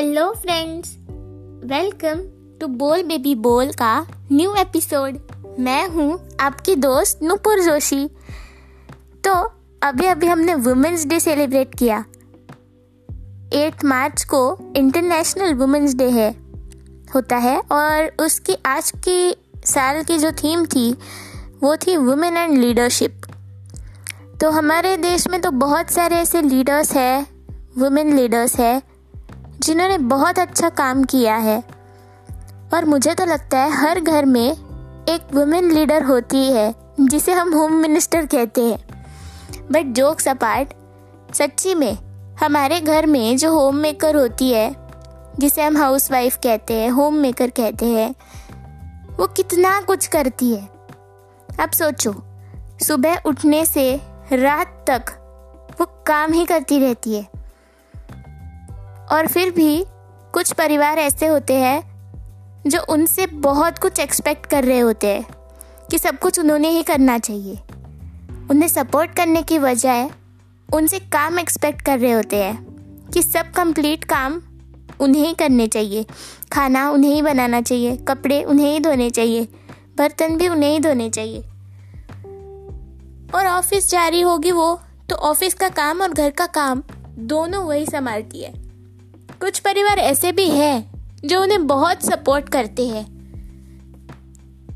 Hello friends welcome to Bol baby Bol का new episode मैं हूँ आपकी दोस्त नुपुर जोशी। तो अभी अभी हमने वुमेंस डे सेलिब्रेट किया। 8 मार्च को इंटरनेशनल वुमेंस डे है, होता है। और उसकी आज की साल की जो थीम थी, वो थी वुमेन एंड लीडरशिप तो हमारे देश में तो बहुत सारे ऐसे लीडर्स हैं वुमेन लीडर्स है। जिन्होंने बहुत अच्छा काम किया है। और मुझे तो लगता है हर घर में एक वुमेन लीडर होती है, जिसे हम होम मिनिस्टर कहते हैं। बट जोक्स अपार्ट सच्ची में हमारे घर में जो होम मेकर होती है, जिसे हम हाउस वाइफ कहते हैं होम मेकर कहते हैं, वो कितना कुछ करती है। अब सोचो, सुबह उठने से रात तक वो काम ही करती रहती है। और फिर भी कुछ परिवार ऐसे होते हैं जो उनसे बहुत कुछ एक्सपेक्ट कर रहे होते हैं कि सब कुछ उन्होंने ही करना चाहिए। उन्हें सपोर्ट करने की बजाय उनसे काम एक्सपेक्ट कर रहे होते हैं कि सब कंप्लीट काम उन्हें ही करने चाहिए। खाना उन्हें ही बनाना चाहिए, कपड़े उन्हें ही धोने चाहिए, बर्तन भी उन्हें ही धोने चाहिए। और ऑफ़िस जा रही होगी वो तो ऑफ़िस का काम और घर का काम दोनों वही संभालती है। कुछ परिवार ऐसे भी हैं जो उन्हें बहुत सपोर्ट करते हैं।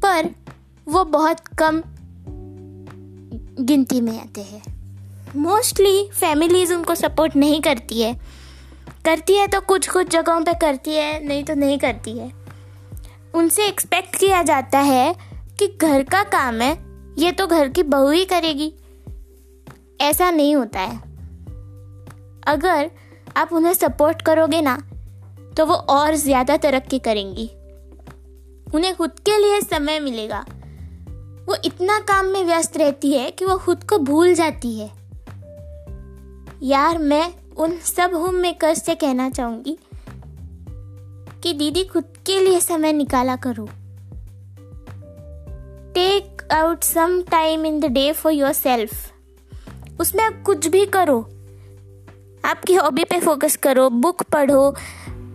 पर वो बहुत कम गिनती में आते हैं। मोस्टली फैमिलीज़ उनको सपोर्ट नहीं करती है। करती है तो कुछ कुछ जगहों पे करती है, नहीं तो नहीं करती है। उनसे एक्सपेक्ट किया जाता है कि घर का काम है, ये तो घर की बहू ही करेगी। ऐसा नहीं होता है। अगर आप उन्हें सपोर्ट करोगे ना तो वो और ज़्यादा तरक्की करेंगी। उन्हें खुद के लिए समय मिलेगा। वो इतना काम में व्यस्त रहती है कि वो खुद को भूल जाती है। यार, मैं उन सब होम मेकर से कहना चाहूँगी कि दीदी, खुद के लिए समय निकाला करो। Take out some time in the day for yourself उसमें आप कुछ भी करो। आपकी हॉबी पे फोकस करो बुक पढ़ो,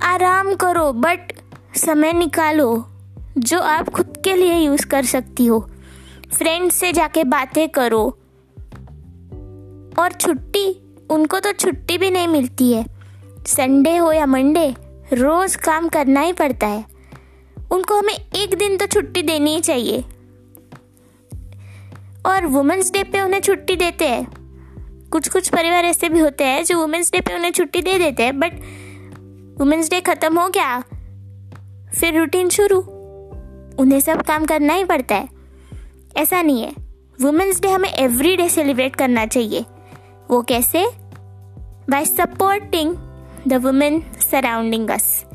आराम करो बट समय निकालो, जो आप खुद के लिए यूज़ कर सकती हो। फ्रेंड्स से जाके बातें करो। और छुट्टी, उनको तो छुट्टी भी नहीं मिलती है। संडे हो या मंडे रोज़ काम करना ही पड़ता है। उनको हमें एक दिन तो छुट्टी देनी ही चाहिए। और वुमेंस डे पे उन्हें छुट्टी देते हैं। कुछ कुछ परिवार ऐसे भी होते हैं जो वुमेंस डे पे उन्हें छुट्टी दे देते हैं बट वुमेंस डे ख़त्म हो गया फिर रूटीन शुरू। उन्हें सब काम करना ही पड़ता है। ऐसा नहीं है। वुमेंस डे हमें एवरी डे सेलिब्रेट करना चाहिए। वो कैसे? By supporting the women surrounding us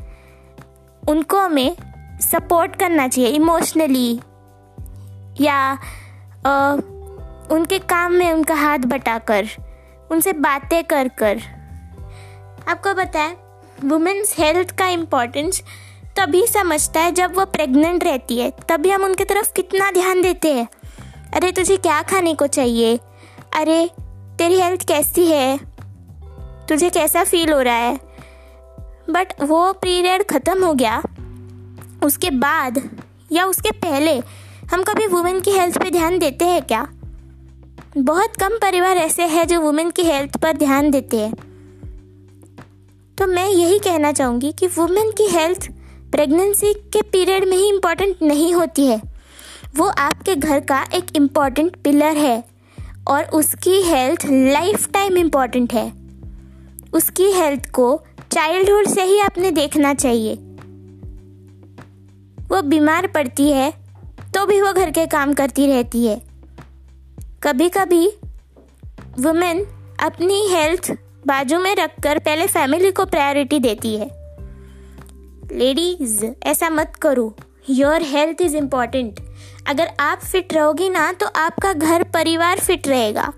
उनको हमें सपोर्ट करना चाहिए इमोशनली या आ, उनके काम में उनका हाथ बटाकर। उनसे बातें कर कर। आपको है वुमेन्स हेल्थ का इम्पोर्टेंस तभी समझता है जब वो प्रेग्नेंट रहती है। तभी हम उनकी तरफ़ कितना ध्यान देते हैं। अरे, तुझे क्या खाने को चाहिए? अरे, तेरी हेल्थ कैसी है? तुझे कैसा फील हो रहा है? बट वो पीरियड ख़त्म हो गया। उसके बाद या उसके पहले हम कभी वुमेन की हेल्थ पे ध्यान देते हैं क्या? बहुत कम परिवार ऐसे हैं जो वुमेन की हेल्थ पर ध्यान देते हैं। तो मैं यही कहना चाहूँगी कि वुमेन की हेल्थ प्रेगनेंसी के पीरियड में ही इंपॉर्टेंट नहीं होती है। वो आपके घर का एक इंपॉर्टेंट पिलर है और उसकी हेल्थ लाइफ टाइम इंपॉर्टेंट है। उसकी हेल्थ को चाइल्डहुड से ही आपने देखना चाहिए। वो बीमार पड़ती है तो भी वो घर के काम करती रहती है। कभी कभी वुमेन अपनी हेल्थ बाजू में रखकर पहले फैमिली को प्रायोरिटी देती है। लेडीज़ ऐसा मत करो। योर हेल्थ इज़ इंपॉर्टेंट अगर आप फिट रहोगी ना तो आपका घर परिवार फिट रहेगा।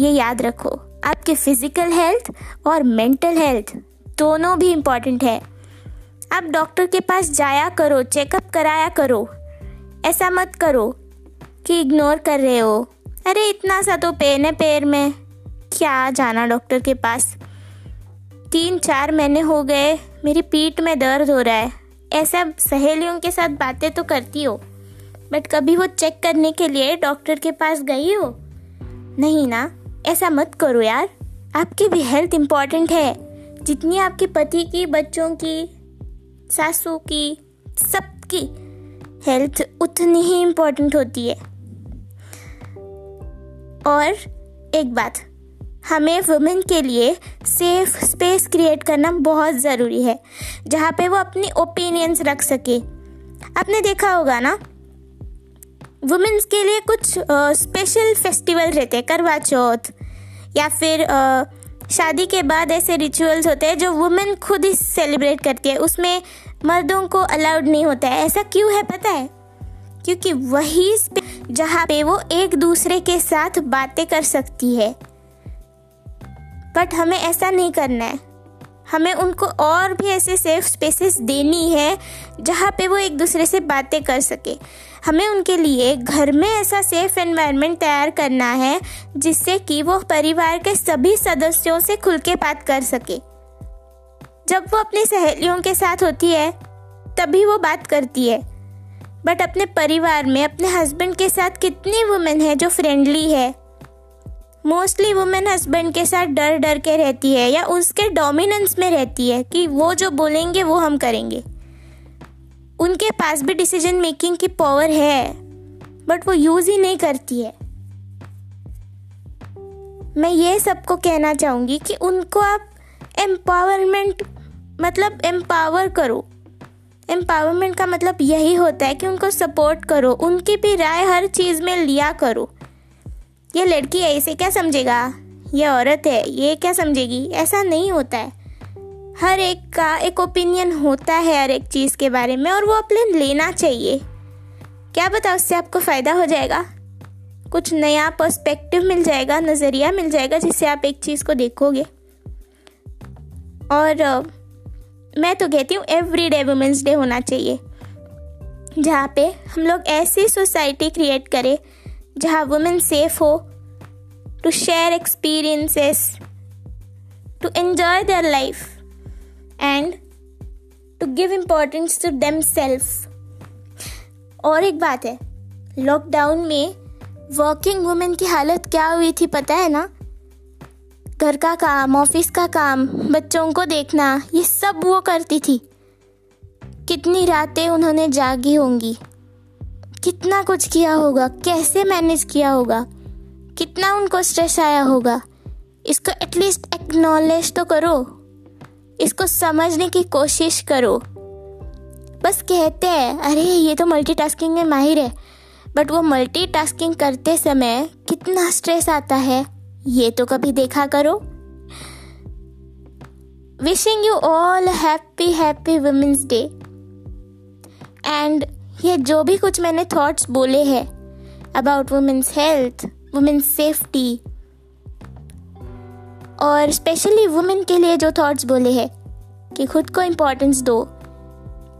ये याद रखो, आपके फ़िज़िकल हेल्थ और मेंटल हेल्थ दोनों भी इंपॉर्टेंट है। आप डॉक्टर के पास जाया करो चेकअप कराया करो। ऐसा मत करो कि इग्नोर कर रहे हो। अरे इतना सा तो पेन है पैर में। क्या जाना डॉक्टर के पास? तीन चार महीने हो गए, मेरी पीठ में दर्द हो रहा है। ऐसा सहेलियों के साथ बातें तो करती हो। बट कभी वो चेक करने के लिए डॉक्टर के पास गई हो? नहीं ना, ऐसा मत करो यार। आपकी भी हेल्थ इंपॉर्टेंट है। जितनी आपके पति की, बच्चों की, सासू की, सबकी हेल्थ उतनी ही इम्पोर्टेंट होती है। और एक बात हमें वुमेन के लिए सेफ़ स्पेस क्रिएट करना बहुत ज़रूरी है जहाँ पे वो अपनी ओपिनियंस रख सके। आपने देखा होगा ना वुमेन्स के लिए कुछ स्पेशल फेस्टिवल रहते हैं करवा चौथ या फिर आ, शादी के बाद ऐसे रिचुअल्स होते हैं जो वुमेन खुद ही सेलिब्रेट करती है उसमें मर्दों को अलाउड नहीं होता है। ऐसा क्यों है पता है? क्योंकि वही जहाँ पे वो एक दूसरे के साथ बातें कर सकती है। बट हमें ऐसा नहीं करना है। हमें उनको और भी ऐसे सेफ़ स्पेसेस देनी है जहाँ पे वो एक दूसरे से बातें कर सके। हमें उनके लिए घर में ऐसा सेफ़ एनवायरनमेंट तैयार करना है जिससे कि वो परिवार के सभी सदस्यों से खुल के बात कर सके। जब वो अपनी सहेलियों के साथ होती है, तभी वो बात करती है। बट अपने परिवार में, अपने हस्बैंड के साथ कितनी वुमेन है जो फ्रेंडली है? मोस्टली वुमेन हस्बैंड के साथ डर डर के रहती है या उसके डोमिनेंस में रहती है कि वो जो बोलेंगे, वो हम करेंगे। उनके पास भी डिसीज़न मेकिंग की पावर है बट वो यूज़ ही नहीं करती है। मैं ये सबको कहना चाहूँगी कि उनको आप एम्पावरमेंट मतलब एम्पावर करो। एम्पावरमेंट का मतलब यही होता है कि उनको सपोर्ट करो, उनकी भी राय हर चीज़ में लिया करो। ये लड़की है, इसे क्या समझेगा? ये औरत है, ये क्या समझेगी? ऐसा नहीं होता है। हर एक का एक ओपिनियन होता है हर एक चीज़ के बारे में और वो अपने लेना चाहिए। क्या पता उससे आपको फ़ायदा हो जाएगा? कुछ नया पर्सपेक्टिव मिल जाएगा, नज़रिया मिल जाएगा जिससे आप एक चीज़ को देखोगे। और मैं तो कहती हूँ एवरी डे वुमेंस डे होना चाहिए। जहाँ पे हम लोग ऐसी सोसाइटी क्रिएट करें, जहाँ वुमेन सेफ़ हो to share experiences to enjoy their life and to give importance to them self और एक बात है लॉकडाउन में वर्किंग वुमेन की हालत क्या हुई थी पता है ना? घर का काम, ऑफ़िस का काम, बच्चों को देखना, ये सब वो करती थी। कितनी रातें उन्होंने जागी होंगी। कितना कुछ किया होगा, कैसे मैनेज किया होगा, कितना उनको स्ट्रेस आया होगा। इसको एटलीस्ट एक्नॉलेज तो करो। इसको समझने की कोशिश करो। बस कहते हैं, अरे, ये तो मल्टीटास्किंग में माहिर है। बट वो मल्टीटास्किंग करते समय कितना स्ट्रेस आता है। ये तो कभी देखा करो। Wishing you all happy happy women's day and ये जो भी कुछ मैंने थॉट्स बोले हैं about women's health women's safety और स्पेशली वुमेन के लिए जो थॉट्स बोले हैं कि खुद को इम्पोर्टेंस दो,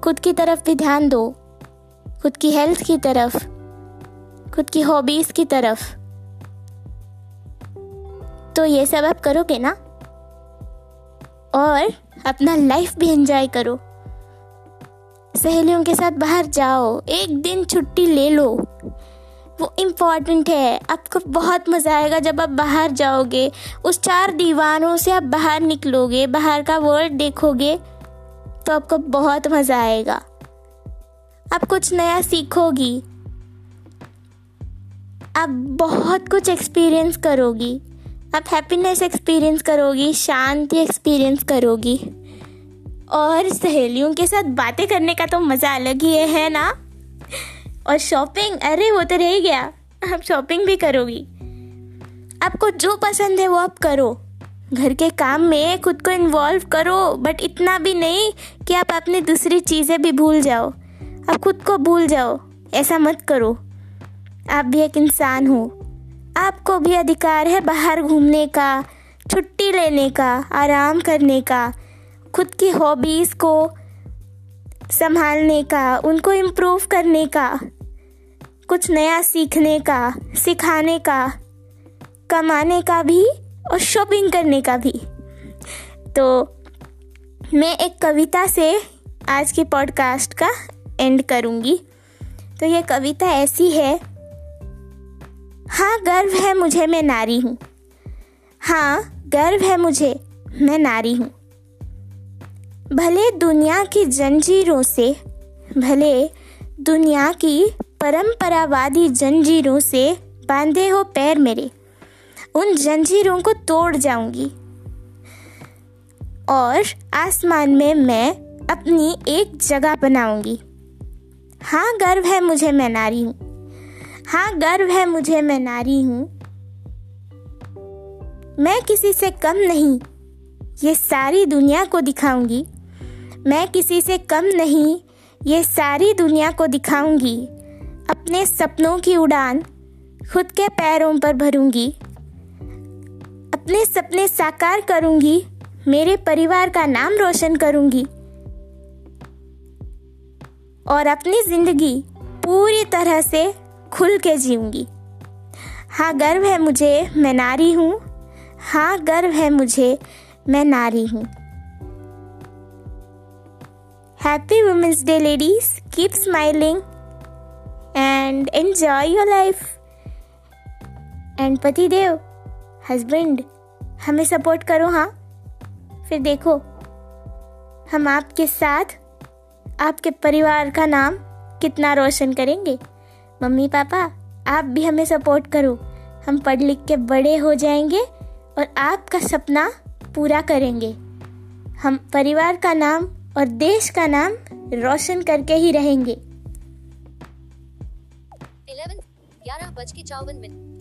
खुद की तरफ़ भी ध्यान दो, खुद की हेल्थ की तरफ़, खुद की हॉबीज़ की तरफ़। तो ये सब आप करोगे ना? और अपना लाइफ भी एंजॉय करो। सहेलियों के साथ बाहर जाओ, एक दिन छुट्टी ले लो। वो इंपॉर्टेंट है, आपको बहुत मज़ा आएगा जब आप बाहर जाओगे। उस चार दीवारों से आप बाहर निकलोगे, बाहर का वर्ल्ड देखोगे तो आपको बहुत मज़ा आएगा। आप कुछ नया सीखोगी। आप बहुत कुछ एक्सपीरियंस करोगी। आप हैप्पीनेस एक्सपीरियंस करोगी, शांति एक्सपीरियंस करोगी। और सहेलियों के साथ बातें करने का तो मज़ा अलग ही है ना? और शॉपिंग अरे वो तो रह गया। आप शॉपिंग भी करोगी। आपको जो पसंद है वो आप करो। घर के काम में खुद को इन्वॉल्व करो बट इतना भी नहीं कि आप अपनी दूसरी चीज़ें भी भूल जाओ। आप खुद को भूल जाओ। ऐसा मत करो। आप भी एक इंसान हो। आपको भी अधिकार है बाहर घूमने का, छुट्टी लेने का, आराम करने का, खुद की हॉबीज़ को संभालने का, उनको इम्प्रूव करने का, कुछ नया सीखने का, सिखाने का, कमाने का भी और शॉपिंग करने का भी। तो मैं एक कविता से आज के पॉडकास्ट का एंड करूँगी। तो ये कविता ऐसी है हाँ गर्व है मुझे, मैं नारी हूँ। हाँ गर्व है मुझे, मैं नारी हूँ। भले दुनिया की जंजीरों से, भले दुनिया की परंपरावादी जंजीरों से बांधे हो पैर मेरे, उन जंजीरों को तोड़ जाऊँगी। और आसमान में मैं अपनी एक जगह बनाऊँगी। हाँ गर्व है मुझे, मैं नारी हूँ। हाँ गर्व है मुझे, मैं नारी हूँ। मैं किसी से कम नहीं, ये सारी दुनिया को दिखाऊँगी। मैं किसी से कम नहीं, ये सारी दुनिया को दिखाऊँगी। अपने सपनों की उड़ान खुद के पैरों पर भरूँगी। अपने सपने साकार करूँगी, मेरे परिवार का नाम रोशन करूँगी। और अपनी ज़िंदगी पूरी तरह से खुल के जीऊँगी। हाँ गर्व है मुझे मैं नारी हूँ। हाँ गर्व है मुझे मैं नारी हूँ। Happy Women's Day, ladies. Keep smiling and enjoy your life. And पति देव हस्बैंड हमें सपोर्ट करो हाँ? फिर देखो हम आपके साथ आपके परिवार का नाम कितना रोशन करेंगे? मम्मी पापा, आप भी हमें सपोर्ट करो। हम पढ़ लिख के बड़े हो जाएँगे और आपका सपना पूरा करेंगे। हम परिवार का नाम और देश का नाम रोशन करके ही रहेंगे। ग्यारह बज के चौवन मिनट।